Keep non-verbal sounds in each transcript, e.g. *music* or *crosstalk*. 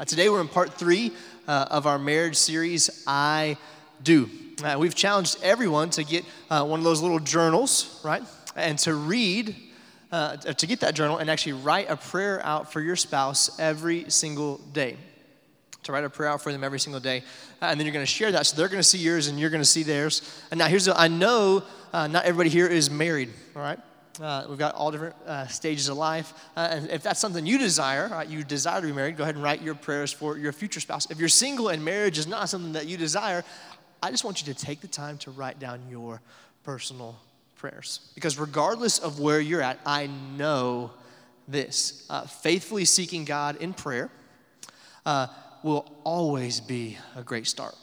Uh, today we're in part three uh, of our marriage series, I Do. Uh, we've challenged everyone to get uh, one of those little journals, right? And to read, uh, to get that journal and actually write a prayer out for your spouse every single day. To write a prayer out for them every single day. Uh, and then you're going to share that. So they're going to see yours and you're going to see theirs. And now here's the, I know not everybody here is married, all right? Uh, we've got all different uh, stages of life. Uh, and if that's something you desire, you desire to be married, go ahead and write your prayers for your future spouse. If you're single and marriage is not something that you desire, I just want you to take the time to write down your personal prayers. Because regardless of where you're at, I know this uh, faithfully seeking God in prayer uh, will always be a great start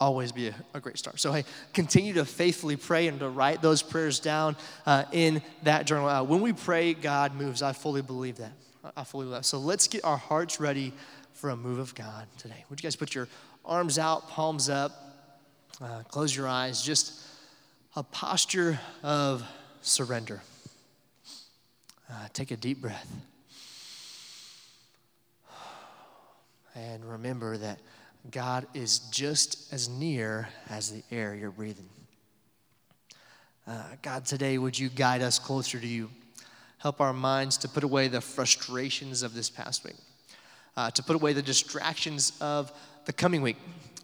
always be a, a, great start. So, hey, continue to faithfully pray and to write those prayers down uh, in that journal. Uh, when we pray, God moves. I fully believe that. I fully believe that. So, let's get our hearts ready for a move of God today. Would you guys put your arms out, palms up, uh, close your eyes, just a posture of surrender. Uh, take a deep breath. *sighs* And remember that God is just as near as the air you're breathing. Uh, God, today, would you guide us closer to you? Help our minds to put away the frustrations of this past week, uh, to put away the distractions of the coming week.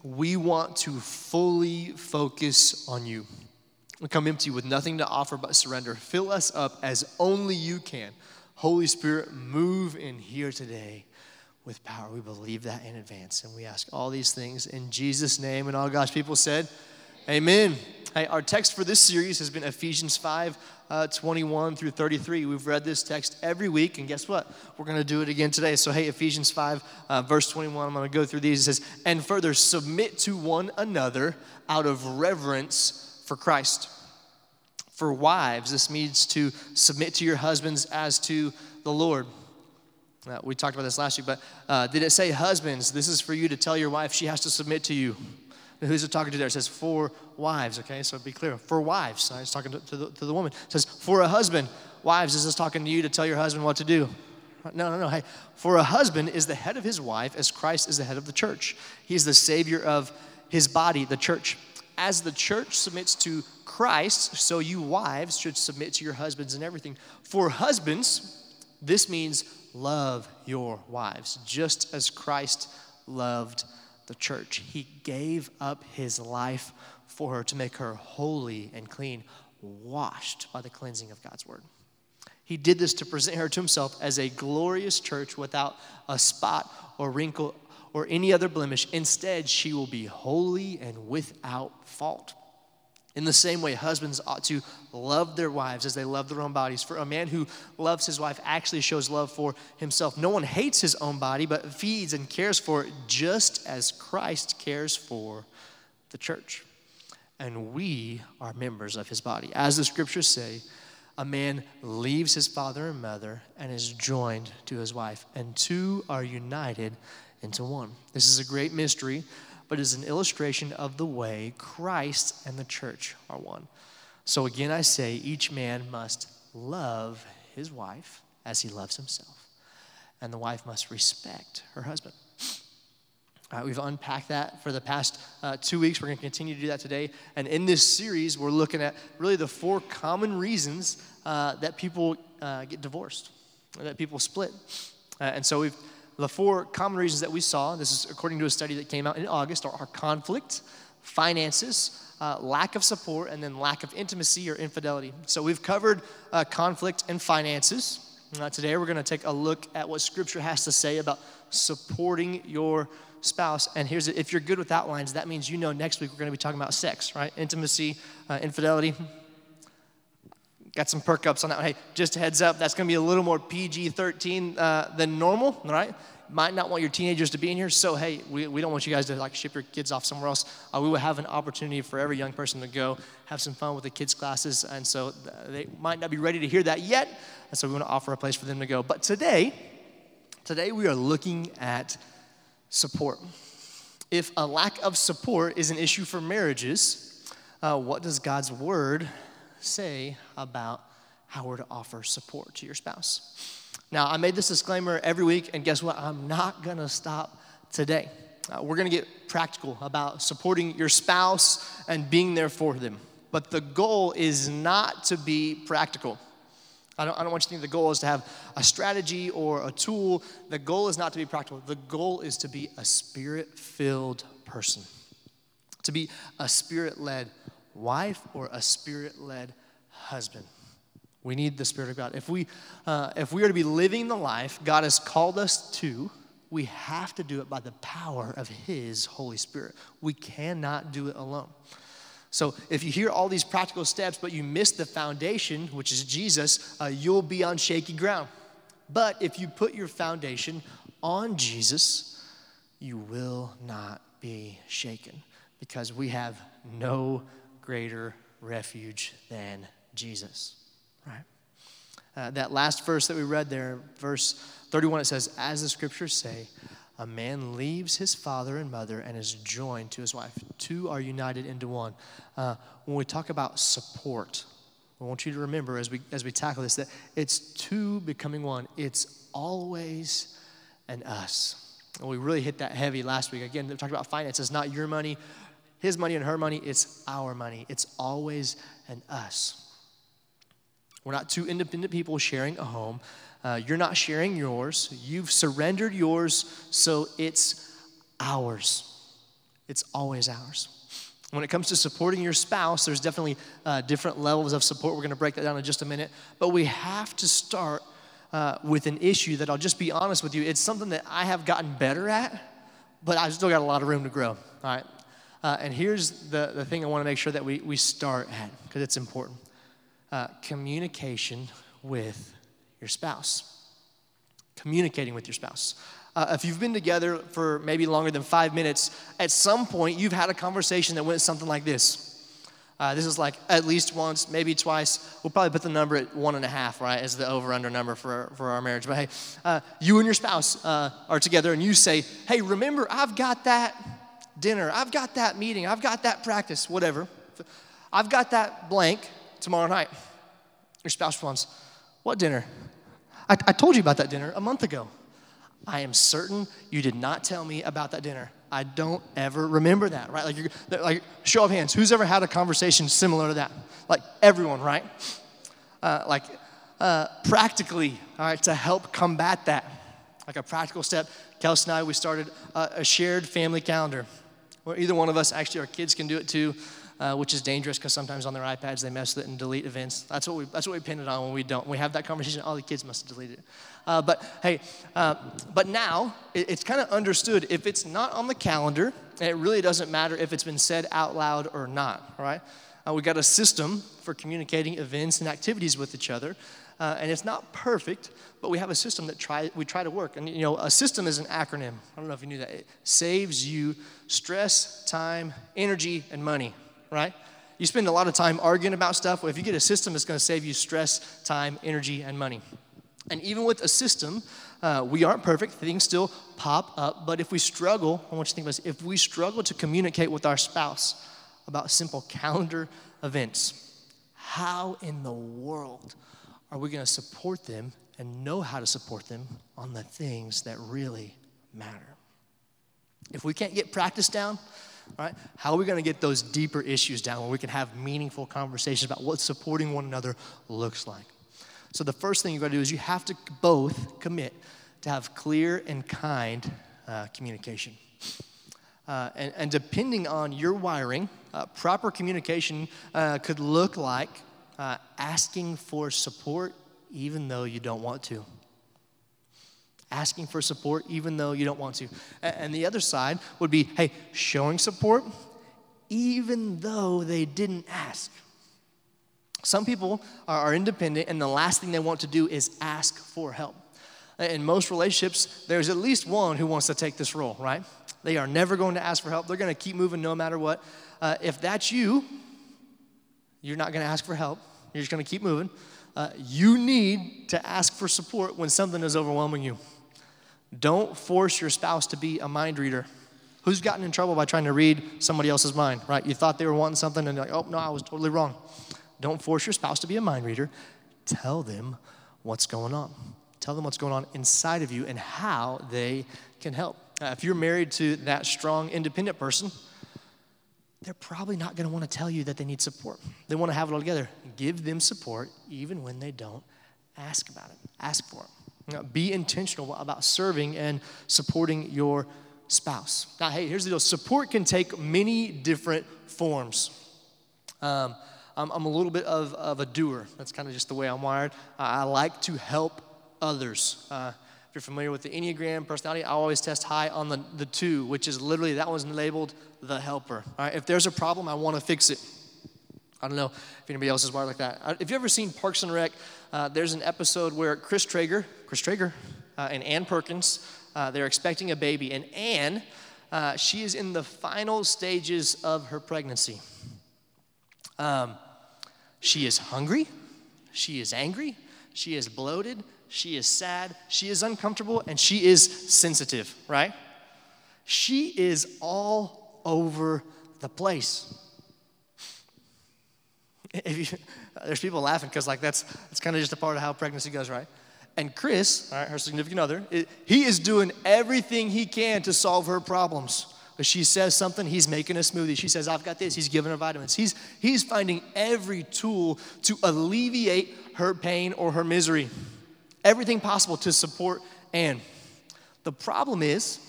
We want to fully focus on you. We come empty with nothing to offer but surrender. Fill us up as only you can. Holy Spirit, move in here today with power. We believe that in advance. And we ask all these things in Jesus' name. And all God's people said, Amen. Hey, our text for this series has been Ephesians 5 uh, 21 through 33. We've read this text every week, and guess what? We're going to do it again today. So, hey, Ephesians 5, uh, verse 21, I'm going to go through these. It says, And further, submit to one another out of reverence for Christ. For wives, this means to submit to your husbands as to the Lord. Uh, we talked about this last week, but uh, did it say, husbands, this is for you to tell your wife she has to submit to you? Who's it talking to there? It says, for wives, okay? So be clear. For wives. It's talking to, to, the, to the woman. It says, for a husband. Wives, is this talking to you to tell your husband what to do? No, no, no. Hey, for a husband is the head of his wife as Christ is the head of the church. He's the savior of his body, the church. As the church submits to Christ, so you wives should submit to your husbands and everything. For husbands, this means love your wives, just as Christ loved the church. He gave up his life for her to make her holy and clean, washed by the cleansing of God's word. He did this to present her to himself as a glorious church without a spot or wrinkle or any other blemish. Instead, she will be holy and without fault. In the same way, husbands ought to love their wives as they love their own bodies. For a man who loves his wife actually shows love for himself. No one hates his own body, but feeds and cares for it just as Christ cares for the church. And we are members of his body. As the scriptures say, a man leaves his father and mother and is joined to his wife, and two are united into one. This is a great mystery but is an illustration of the way Christ and the church are one. So again, I say each man must love his wife as he loves himself, and the wife must respect her husband. Uh, we've unpacked that for the past uh, two weeks. We're going to continue to do that today. And in this series, we're looking at really the four common reasons uh, that people uh, get divorced, that people split. Uh, and so we've the four common reasons that we saw, this is according to a study that came out in August, are, conflict, finances, uh, lack of support, and then lack of intimacy or infidelity. So we've covered uh, conflict and finances. Uh, today we're going to take a look at what Scripture has to say about supporting your spouse. And here's it, if you're good with outlines, that means you know next week we're going to be talking about sex, right? Intimacy, uh, infidelity. Got some perk ups on that. Hey, just a heads up, that's going to be a little more PG 13 uh, than normal, all right? Might not want your teenagers to be in here, so hey, we, we don't want you guys to like ship your kids off somewhere else. Uh, we will have an opportunity for every young person to go have some fun with the kids' classes, and so they might not be ready to hear that yet, and so we want to offer a place for them to go. But today, today we are looking at support. If a lack of support is an issue for marriages, uh, what does God's word say about how we're to offer support to your spouse. Now, I made this disclaimer every week, and guess what? I'm not to stop today. Uh, we're to get practical about supporting your spouse and being there for them. But the goal is not to be practical. I don't, I don't want you to think the goal is to have a strategy or a tool. The goal is not to be practical. The goal is to be a spirit filled person, to be a spirit led wife or a spirit led husband. We need the Spirit of God. If we, uh, if we are to be living the life God has called us to, we have to do it by the power of His Holy Spirit. We cannot do it alone. So if you hear all these practical steps, but you miss the foundation, which is Jesus, uh, you'll be on shaky ground. But if you put your foundation on Jesus, you will not be shaken because we have no greater refuge than Jesus, right? Uh, that last verse that we read there, verse 31, it says, As the scriptures say, a man leaves his father and mother and is joined to his wife. Two are united into one. Uh, when we talk about support, I want you to remember as we, as we tackle this that it's two becoming one. It's always an us. And we really hit that heavy last week. Again, we talked about finances, not your money, his money and her money. It's our money. It's always an us. We're not two independent people sharing a home. Uh, you're not sharing yours. You've surrendered yours, so it's ours. It's always ours. When it comes to supporting your spouse, there's definitely uh, different levels of support. We're going to break that down in just a minute. But we have to start uh, with an issue that I'll just be honest with you. It's something that I have gotten better at, but I've still got a lot of room to grow. All right. Uh, and here's the, the thing I want to make sure that we, we start at, because it's important uh, communication with your spouse. Communicating with your spouse. Uh, if you've been together for maybe longer than five minutes, at some point you've had a conversation that went something like this. Uh, this is like at least once, maybe twice. We'll probably put the number at one and a half, right, as the over under number for, for our marriage. But hey, uh, you and your spouse uh, are together and you say, hey, remember, I've got that dinner, I've got that meeting, I've got that practice, whatever. I've got that blank tomorrow night. Your spouse responds, What dinner? I, I told you about that dinner a month ago. I am certain you did not tell me about that dinner. I don't ever remember that, right? Like, you're, like show of hands. Who's ever had a conversation similar to that? Like everyone, right? Uh, like uh, practically, all right, to help combat that, like a practical step. Kelsey and I, we started a, a shared family calendar where either one of us, actually, our kids can do it too uh, which is dangerous because sometimes on their iPads they mess with it and delete events. That's what we that's what we pin it on when we don't. We have that conversation, all the kids must have deleted it. Uh, but hey, uh, but now it, it's kind of understood if it's not on the calendar, it really doesn't matter if it's been said out loud or not. All right, uh, we got a system for communicating events and activities with each other. Uh, and it's not perfect, but we have a system that try, we try to work. And you know, a system is an acronym. I don't know if you knew that. It saves you stress, time, energy, and money right? You spend a lot of time arguing about stuff. Well, if you get a system, it's going to save you stress, time, energy, and money. And even with a system, uh, we aren't perfect. Things still pop up. But if we struggle, I want you to think about this if we struggle to communicate with our spouse about simple calendar events, how in the world are we going to support them and know how to support them on the things that really matter? If we can't get practice down, right? How are we going to get those deeper issues down where we can have meaningful conversations about what supporting one another looks like? So, the first thing you got to do is you have to both commit to have clear and kind uh, communication. Uh, and, and, depending on your wiring, uh, proper communication uh, could look like uh, asking for support even though you don't want to asking for support even though you don't want to. And the other side would be, hey, showing support even though they didn't ask. Some people are independent, and the last thing they want to do is ask for help. In most relationships, there's at least one who wants to take this role, right? They are never going to ask for help. They're going to keep moving no matter what. Uh, if that's you, you're not going to ask for help. You're just going to keep moving. Uh, you need to ask for support when something is overwhelming you. Don't force your spouse to be a mind reader. Who's gotten in trouble by trying to read somebody else's mind, right? You thought they were wanting something and you're like, oh, no, I was totally wrong. Don't force your spouse to be a mind reader. Tell them what's going on. Tell them what's going on inside of you and how they can help. Uh, if you're married to that strong, independent person, they're probably not going to want to tell you that they need support. They want to have it all together. Give them support even when they don't ask about it. Ask for it. Know, be intentional about serving and supporting your spouse. Now, hey, here's the deal support can take many different forms. Um, I'm, I'm, a little bit of, of a doer. That's kind of just the way I'm wired. I like to help others. Uh, you're familiar with the Enneagram personality, I always test high on the, the two, which is literally that one's labeled the helper. All right, if there's a problem, I want to fix it. I don't know if anybody else is wired like that. If you ever seen Parks and Rec? Uh, there's an episode where Chris Traeger, Chris Traeger, uh, and Ann Perkins, uh, they're expecting a baby, and Ann, uh, she is in the final stages of her pregnancy. Um, she is hungry, she is angry, she is bloated, she is sad, she is uncomfortable, and she is sensitive, right? She is all over the place. *laughs* You, there's people laughing because like that's that's kind of just a part of how pregnancy goes, right? And Chris, her significant other, it, he is doing everything he can to solve her problems. If she says something, he's making a smoothie. She says, I've got this. He's giving her vitamins. He's, he's finding every tool to alleviate her pain or her misery. Everything possible to support Ann. The problem is,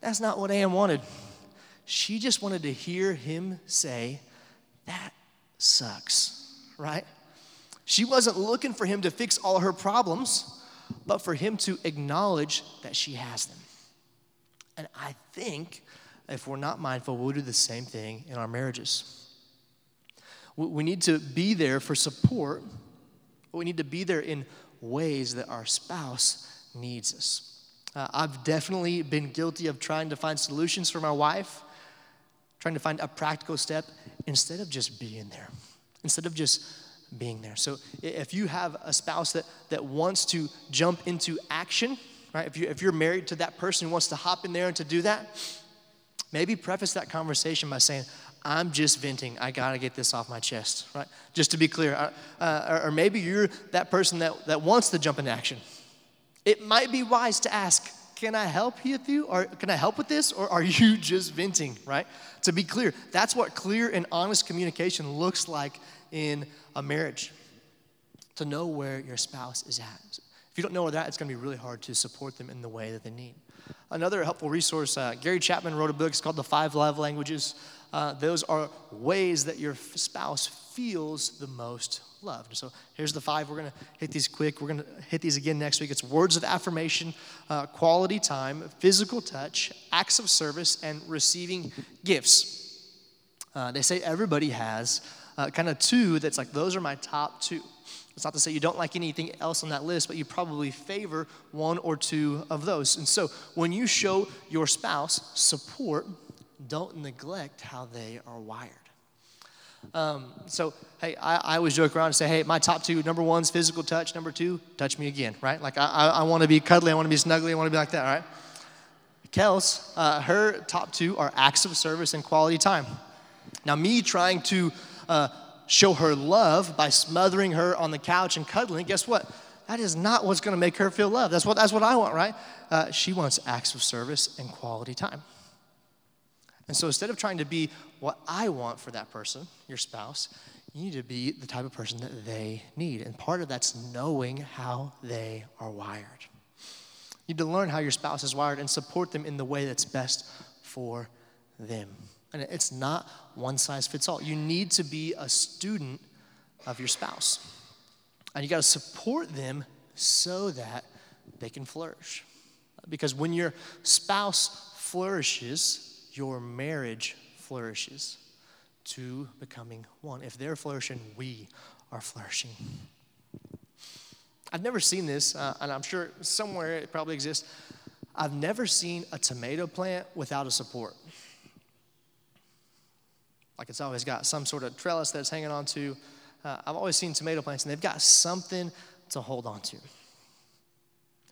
that's not what Ann wanted. She just wanted to hear him say, That sucks, right? She wasn't looking for him to fix all her problems but for him to acknowledge that she has them. And I think if we're not mindful, we'll do the same thing in our marriages. We need to be there for support, we need to be there in ways that our spouse needs us. Uh, I've definitely been guilty of trying to find solutions for my wife, trying to find a practical step instead of just being there, instead of just being there. So if you have a spouse that, that wants to jump into action, right? If, you, if you're married to that person who wants to hop in there and to do that, maybe preface that conversation by saying, I'm just venting. I got to get this off my chest, right? Just to be clear. Uh, or, maybe you're that person that, that wants to jump into action. It might be wise to ask, can I help with you? Or can I help with this? Or are you *laughs* just venting, right? To be clear, that's what clear and honest communication looks like in a marriage, to know where your spouse is at. If you don't know where that, it's going to be really hard to support them in the way that they need. Another helpful resource, uh, Gary Chapman wrote a book. It's called The Five Love Languages. Uh, those are ways that your spouse feels the most loved. So here's the five. We're going to hit these quick. We're going to hit these again next week. It's words of affirmation, uh, quality time, physical touch, acts of service, and receiving gifts. Uh, they say everybody has uh, kind of two that's like, those are my top two. It's not to say you don't like anything else on that list, but you probably favor one or two of those. And so when you show your spouse support, don't neglect how they are wired. Um, so, hey, I, I, always joke around and say, hey, my top two number one's physical touch, number two, touch me again, right? Like, I, I, I want to be cuddly, I want to be snuggly, I want to be like that, right? Kels, uh, her top two are acts of service and quality time. Now, me trying to uh, show her love by smothering her on the couch and cuddling, guess what? That is not what's going to make her feel loved. That's what, that's what I want, right? Uh, she wants acts of service and quality time. And so instead of trying to be what I want for that person, your spouse, you need to be the type of person that they need. And part of that's knowing how they are wired. You need to learn how your spouse is wired and support them in the way that's best for them. And it's not one size fits all. You need to be a student of your spouse. And you got to support them so that they can flourish. Because when your spouse flourishes, your marriage flourishes to becoming one. If they're flourishing, we are flourishing. I've never seen this, uh, and I'm sure somewhere it probably exists. I've never seen a tomato plant without a support. Like it's always got some sort of trellis that's hanging on to. Uh, I've always seen tomato plants, and they've got something to hold on to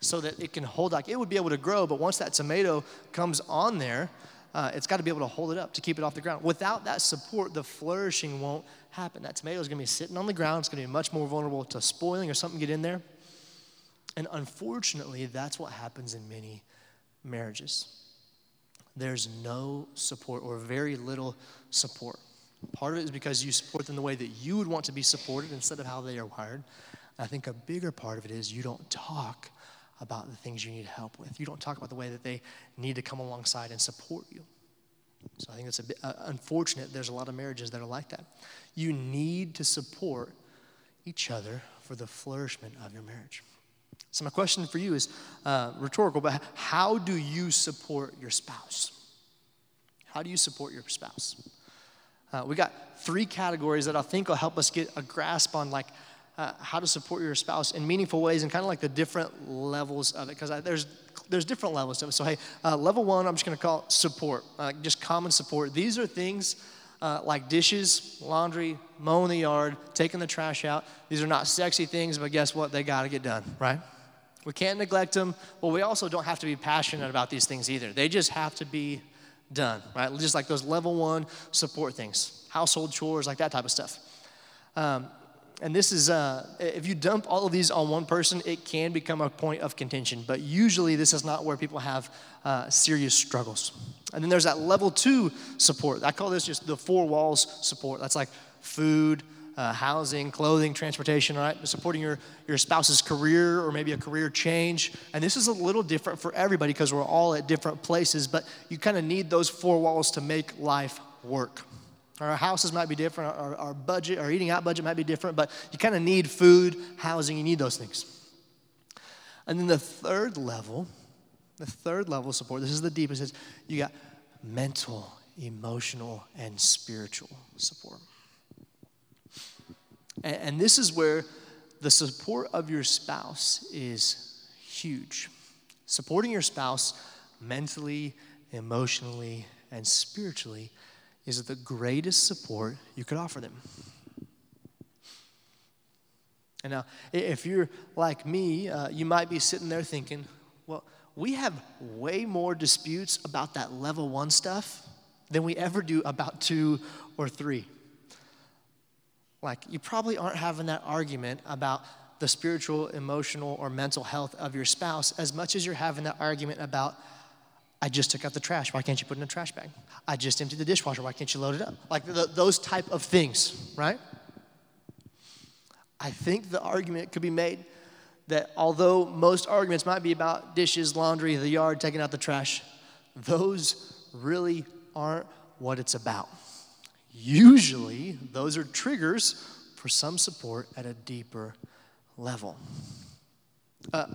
so that it can hold like it would be able to grow but once that tomato comes on there uh, it's got to be able to hold it up to keep it off the ground without that support the flourishing won't happen that tomato is going to be sitting on the ground it's going to be much more vulnerable to spoiling or something get in there And unfortunately, that's what happens in many marriages. There's no support or very little support. Part of it is because you support them the way that you would want to be supported instead of how they are wired. I think a bigger part of it is you don't talk about the things you need help with. You don't talk about the way that they need to come alongside and support you. So I think it's a bit uh, unfortunate. There's a lot of marriages that are like that. You need to support each other for the flourishment of your marriage. So, my question for you is uh, rhetorical, but how do you support your spouse? How do you support your spouse? Uh, we got three categories that I think will help us get a grasp on like uh, how to support your spouse in meaningful ways and kind of like the different levels of it because there's there's different levels to it. So hey, uh, level one, I'm just going to call support, uh, just common support. These are things uh, like dishes, laundry, mowing the yard, taking the trash out. These are not sexy things, but guess what? They got to get done, right? We can't neglect them, but we also don't have to be passionate about these things either. They just have to be done, right? Just like those level one support things, household chores, like that type of stuff. Um, and this is, uh, if you dump all of these on one person, it can become a point of contention. But usually, this is not where people have uh, serious struggles. And then there's that level two support. I call this just the four walls support. That's like food, uh, housing, clothing, transportation, right Supporting your, your spouse's career or maybe a career change. And this is a little different for everybody because we're all at different places, but you kind of need those four walls to make life work. Our houses might be different, our, our budget, our eating out budget might be different, but you kind of need food, housing, you need those things. And then the third level, the third level of support, this is the deepest, is you got mental, emotional, and spiritual support. And, and this is where the support of your spouse is huge. Supporting your spouse mentally, emotionally, and spiritually is it the greatest support you could offer them. And now, if you're like me, uh, you might be sitting there thinking, well, we have way more disputes about that level one stuff than we ever do about two or three. Like, you probably aren't having that argument about the spiritual, emotional, or mental health of your spouse as much as you're having that argument about, I just took out the trash. Why can't you put it in a trash bag? I just emptied the dishwasher. Why can't you load it up? Like the, those type of things, right? I think the argument could be made that although most arguments might be about dishes, laundry, the yard, taking out the trash, those really aren't what it's about. Usually, those are triggers for some support at a deeper level. Uh,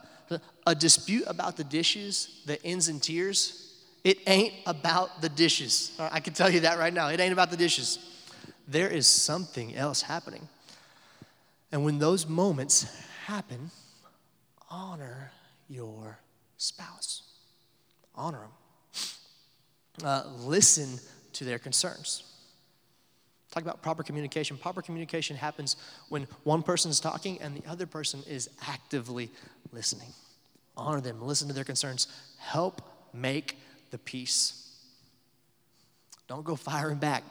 a dispute about the dishes that ends in tears, it ain't about the dishes. I can tell you that right now. It ain't about the dishes. There is something else happening. And when those moments happen, honor your spouse. Honor them. Uh, listen to their concerns. Talk about proper communication. Proper communication happens when one person is talking and the other person is actively listening. Honor them, listen to their concerns, help make the peace. Don't go firing back.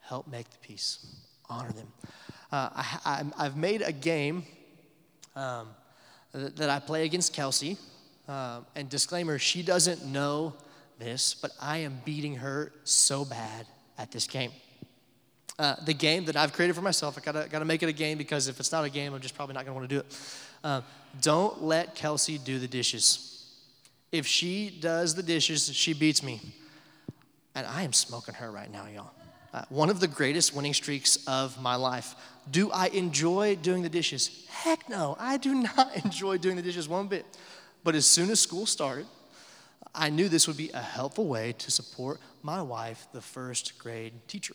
Help make the peace. Honor them. Uh, I, have made a game um, that I play against Kelsey. Uh, and disclaimer, she doesn't know this, but I am beating her so bad at this game. Uh, the game that I've created for myself, I gotta, gotta make it a game because if it's not a game, I'm just probably not gonna wanna do it. Uh, don't let Kelsey do the dishes. If she does the dishes, she beats me. And I am smoking her right now, y'all. Uh, one of the greatest winning streaks of my life. Do I enjoy doing the dishes? Heck no, I do *laughs* not enjoy doing the dishes one bit. But as soon as school started, I knew this would be a helpful way to support my wife, the first grade teacher,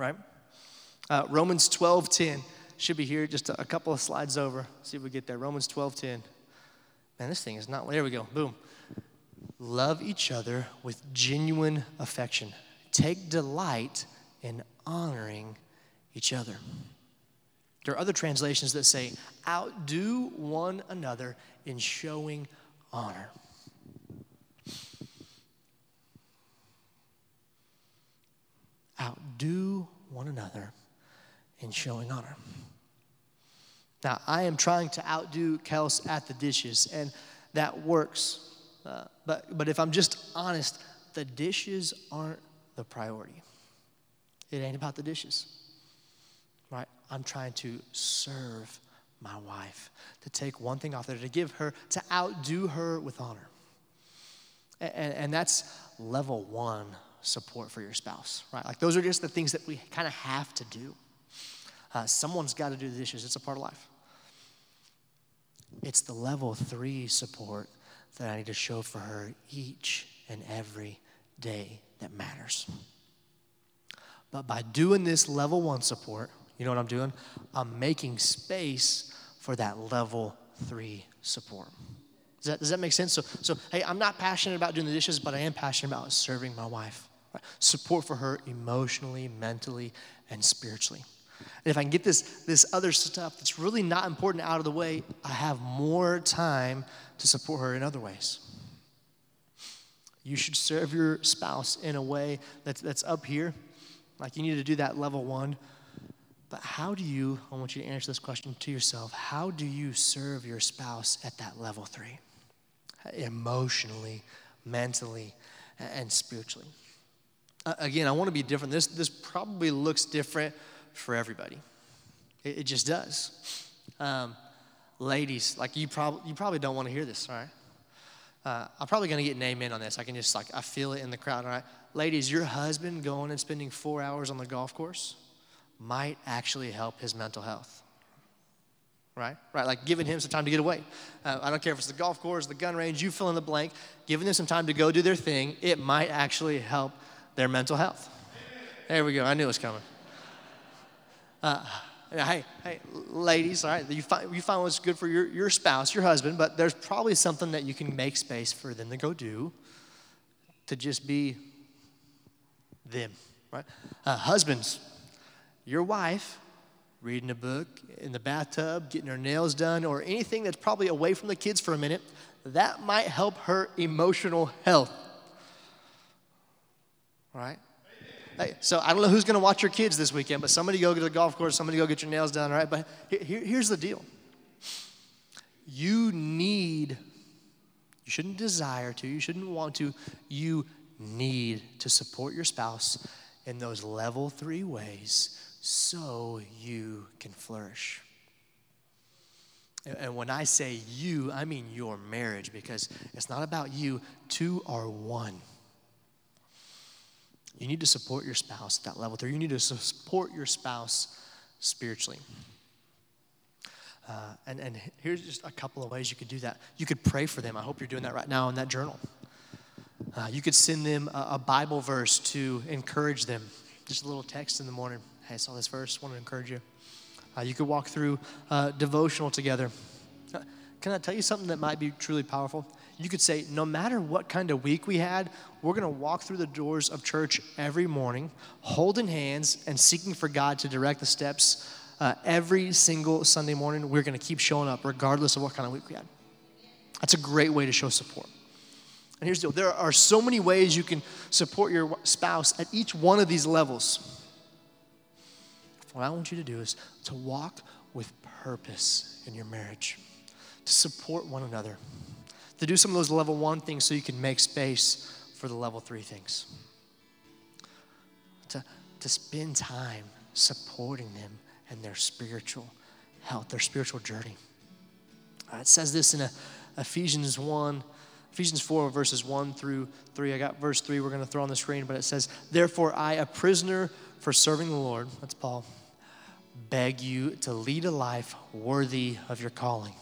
right? Uh, Romans 12 10 should be here just a, a couple of slides over. See if we get there. Romans 12 10. Man, this thing is not, there we go. Boom. Love each other with genuine affection. Take delight in honoring each other. There are other translations that say, outdo one another in showing honor. Outdo one another in showing honor. Now, I am trying to outdo Kels at the dishes, and that works. Uh, but, but if I'm just honest, the dishes aren't the priority. It ain't about the dishes, right? I'm trying to serve my wife, to take one thing off there, to give her, to outdo her with honor. And, and that's level one support for your spouse, right? Like those are just the things that we kind of have to do. Uh, someone's got to do the dishes, it's a part of life. It's the level three support that I need to show for her each and every day that matters. But by doing this level one support, you know what I'm doing? I'm making space for that level three support. Does that, does that make sense? So, so, hey, I'm not passionate about doing the dishes, but I am passionate about serving my wife. Right? Support for her emotionally, mentally, and spiritually. And if I can get this, this other stuff that's really not important out of the way, I have more time to support her in other ways. You should serve your spouse in a way that's, that's up here. Like you need to do that level one. But how do you, I want you to answer this question to yourself, how do you serve your spouse at that level three? Emotionally, mentally, and spiritually. Again, I want to be different. This, this probably looks different for everybody. It, it just does. Um, ladies, like you, prob- you probably don't want to hear this, all right? Uh, I'm probably going to get an amen on this. I can just like, I feel it in the crowd, all right? Ladies, your husband going and spending four hours on the golf course might actually help his mental health. Right? Right, like giving him some time to get away. Uh, I don't care if it's the golf course, the gun range, you fill in the blank, giving them some time to go do their thing, it might actually help their mental health. There we go. I knew it was coming. Uh, hey, hey, ladies, all right, you find, you find what's good for your, your spouse, your husband, but there's probably something that you can make space for them to go do to just be them, right? Uh, husbands, your wife reading a book in the bathtub, getting her nails done, or anything that's probably away from the kids for a minute, that might help her emotional health right? Hey, so I don't know who's going to watch your kids this weekend, but somebody go to the golf course, somebody go get your nails done, right? But here, here's the deal. You need, you shouldn't desire to, you shouldn't want to, you need to support your spouse in those level three ways so you can flourish. And when I say you, I mean your marriage because it's not about you. Two are one. You need to support your spouse at that level three. You need to support your spouse spiritually. Uh, and, and here's just a couple of ways you could do that. You could pray for them. I hope you're doing that right now in that journal. Uh, you could send them a, a, Bible verse to encourage them. Just a little text in the morning. Hey, I saw this verse, want to encourage you. Uh, you could walk through uh, devotional together. Can I tell you something that might be truly powerful? You could say, no matter what kind of week we had, we're going to walk through the doors of church every morning, holding hands and seeking for God to direct the steps uh, every single Sunday morning. We're going to keep showing up regardless of what kind of week we had. That's a great way to show support. And here's the deal there are so many ways you can support your spouse at each one of these levels. What I want you to do is to walk with purpose in your marriage, to support one another to do some of those level one things so you can make space for the level three things. To, to spend time supporting them and their spiritual health, their spiritual journey. Uh, it says this in a, Ephesians 1, Ephesians 4, verses 1 through 3. I got verse 3 we're going to throw on the screen, but it says, Therefore, I, a prisoner for serving the Lord, that's Paul, beg you to lead a life worthy of your calling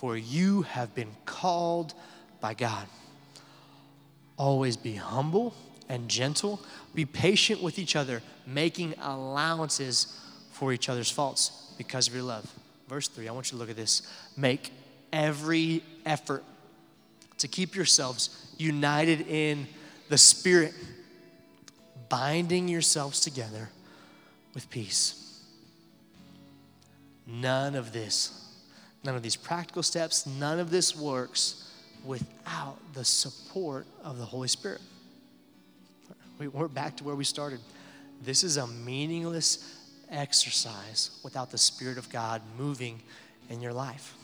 for you have been called by God. Always be humble and gentle. Be patient with each other, making allowances for each other's faults because of your love. Verse 3, I want you to look at this. Make every effort to keep yourselves united in the Spirit, binding yourselves together with peace. None of this None of these practical steps, none of this works without the support of the Holy Spirit. We're back to where we started. This is a meaningless exercise without the Spirit of God moving in your life.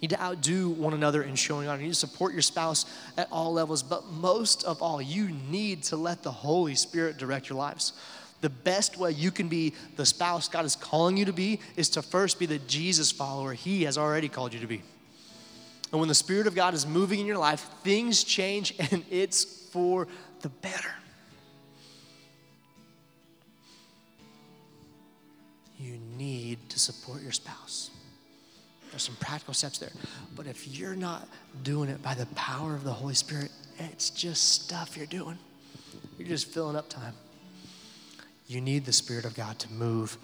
You need to outdo one another in showing honor. You need to support your spouse at all levels, but most of all, you need to let the Holy Spirit direct your lives. The best way you can be the spouse God is calling you to be is to first be the Jesus follower He has already called you to be. And when the Spirit of God is moving in your life, things change *laughs* and it's for the better. You need to support your spouse. There's some practical steps there. But if you're not doing it by the power of the Holy Spirit, it's just stuff you're doing. You're just filling up time. You need the Spirit of God to move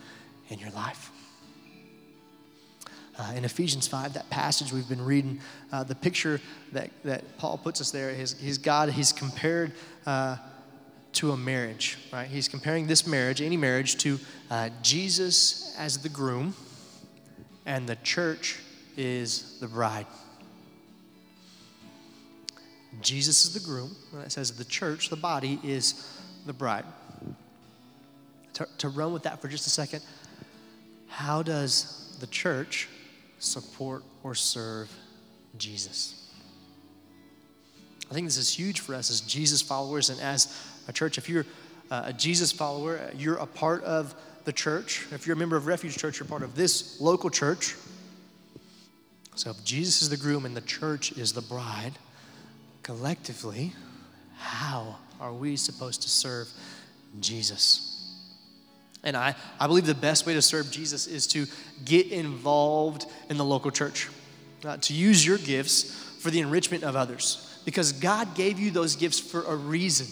in your life. Uh, in Ephesians 5, that passage we've been reading, uh, the picture that, that Paul puts us there is he's God, he's compared uh, to a marriage, right? He's comparing this marriage, any marriage, to uh, Jesus as the groom and the church is the bride. Jesus is the groom. When it says the church, the body, is the bride. To, to run with that for just a second, how does the church support or serve Jesus? I think this is huge for us as Jesus followers and as a church. If you're uh, a Jesus follower, you're a part of the church. If you're a member of Refuge Church, you're part of this local church. So if Jesus is the groom and the church is the bride, collectively, how are we supposed to serve Jesus? And I, I believe the best way to serve Jesus is to get involved in the local church, uh, to use your gifts for the enrichment of others. Because God gave you those gifts for a reason.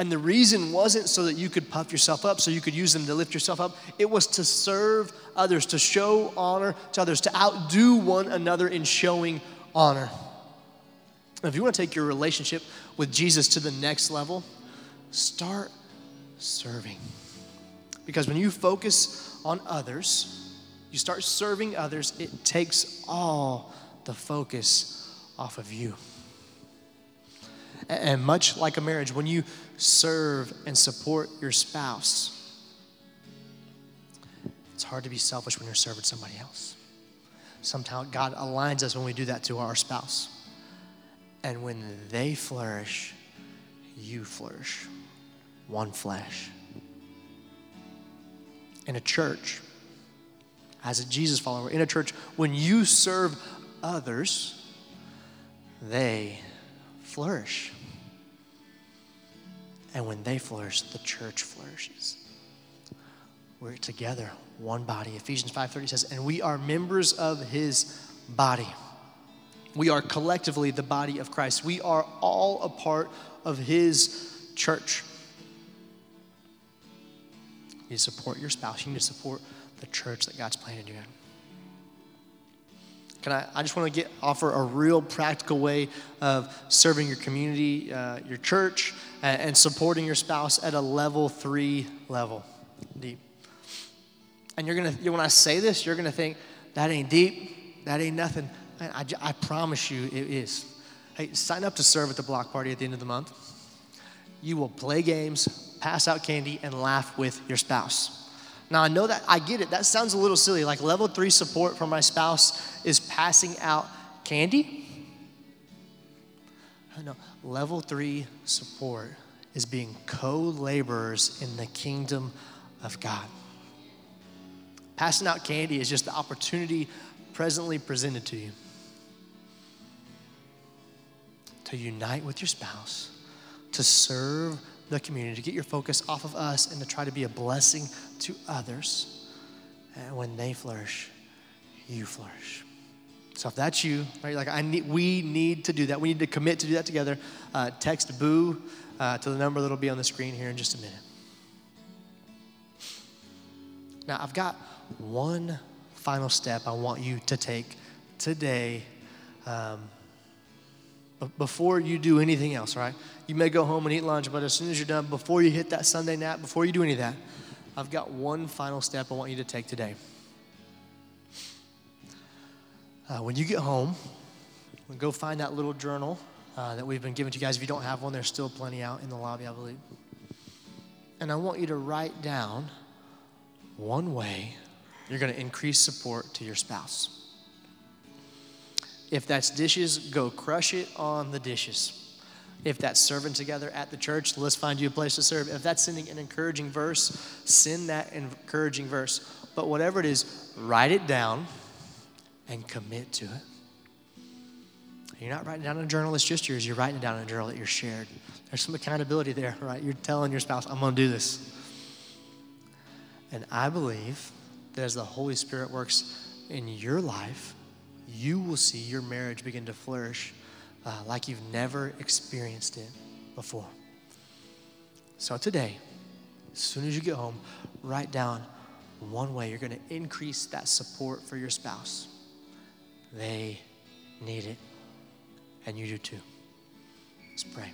And the reason wasn't so that you could puff yourself up, so you could use them to lift yourself up. It was to serve others, to show honor to others, to outdo one another in showing honor. If you want to take your relationship with Jesus to the next level, start serving. Because when you focus on others, you start serving others, it takes all the focus off of you. And much like a marriage, when you serve and support your spouse, it's hard to be selfish when you're serving somebody else. Sometimes God aligns us when we do that to our spouse. And when they flourish, you flourish. One flesh. In a church, as a Jesus follower, in a church, when you serve others, they flourish. And when they flourish, the church flourishes. We're together, one body. Ephesians 5:30 says, "And we are members of his body." We are collectively the body of Christ. We are all a part of his church. You need to support your spouse. You need to support the church that God's planted you in. Can I, I just want to get offer a real practical way of serving your community, uh, your church, and, and, supporting your spouse at a level three level, deep. And you're gonna, when I say this, you're gonna think that ain't deep, that ain't nothing. Man, I, I promise you, it is. Hey, sign up to serve at the block party at the end of the month. You will play games, pass out candy, and laugh with your spouse. Now, I know that I get it. That sounds a little silly. Like level three support from my spouse is passing out candy. No, level three support is being co laborers in the kingdom of God. Passing out candy is just the opportunity presently presented to you to unite with your spouse, to serve the community, to get your focus off of us and to try to be a blessing to others. And when they flourish, you flourish. So if that's you, right, like I need, we need to do that. We need to commit to do that together. Uh, text boo uh, to the number that'll be on the screen here in just a minute. Now I've got one final step I want you to take today. Um, before you do anything else, right? You may go home and eat lunch, but as soon as you're done, before you hit that Sunday nap, before you do any of that, I've got one final step I want you to take today. Uh, when you get home, go find that little journal uh, that we've been giving to you guys. If you don't have one, there's still plenty out in the lobby, I believe. And I want you to write down one way you're going to increase support to your spouse. If that's dishes, go crush it on the dishes. If that's serving together at the church, let's find you a place to serve. If that's sending an encouraging verse, send that encouraging verse. But whatever it is, write it down and commit to it. You're not writing down in a journal that's just yours, you're writing it down in a journal that you're shared. There's some accountability there, *laughs* right? You're telling your spouse, I'm going to do this. And I believe that as the Holy Spirit works in your life, you will see your marriage begin to flourish uh, like you've never experienced it before. So today, as soon as you get home, write down one way you're going to increase that support for your spouse. They need it, and you do too. Let's pray.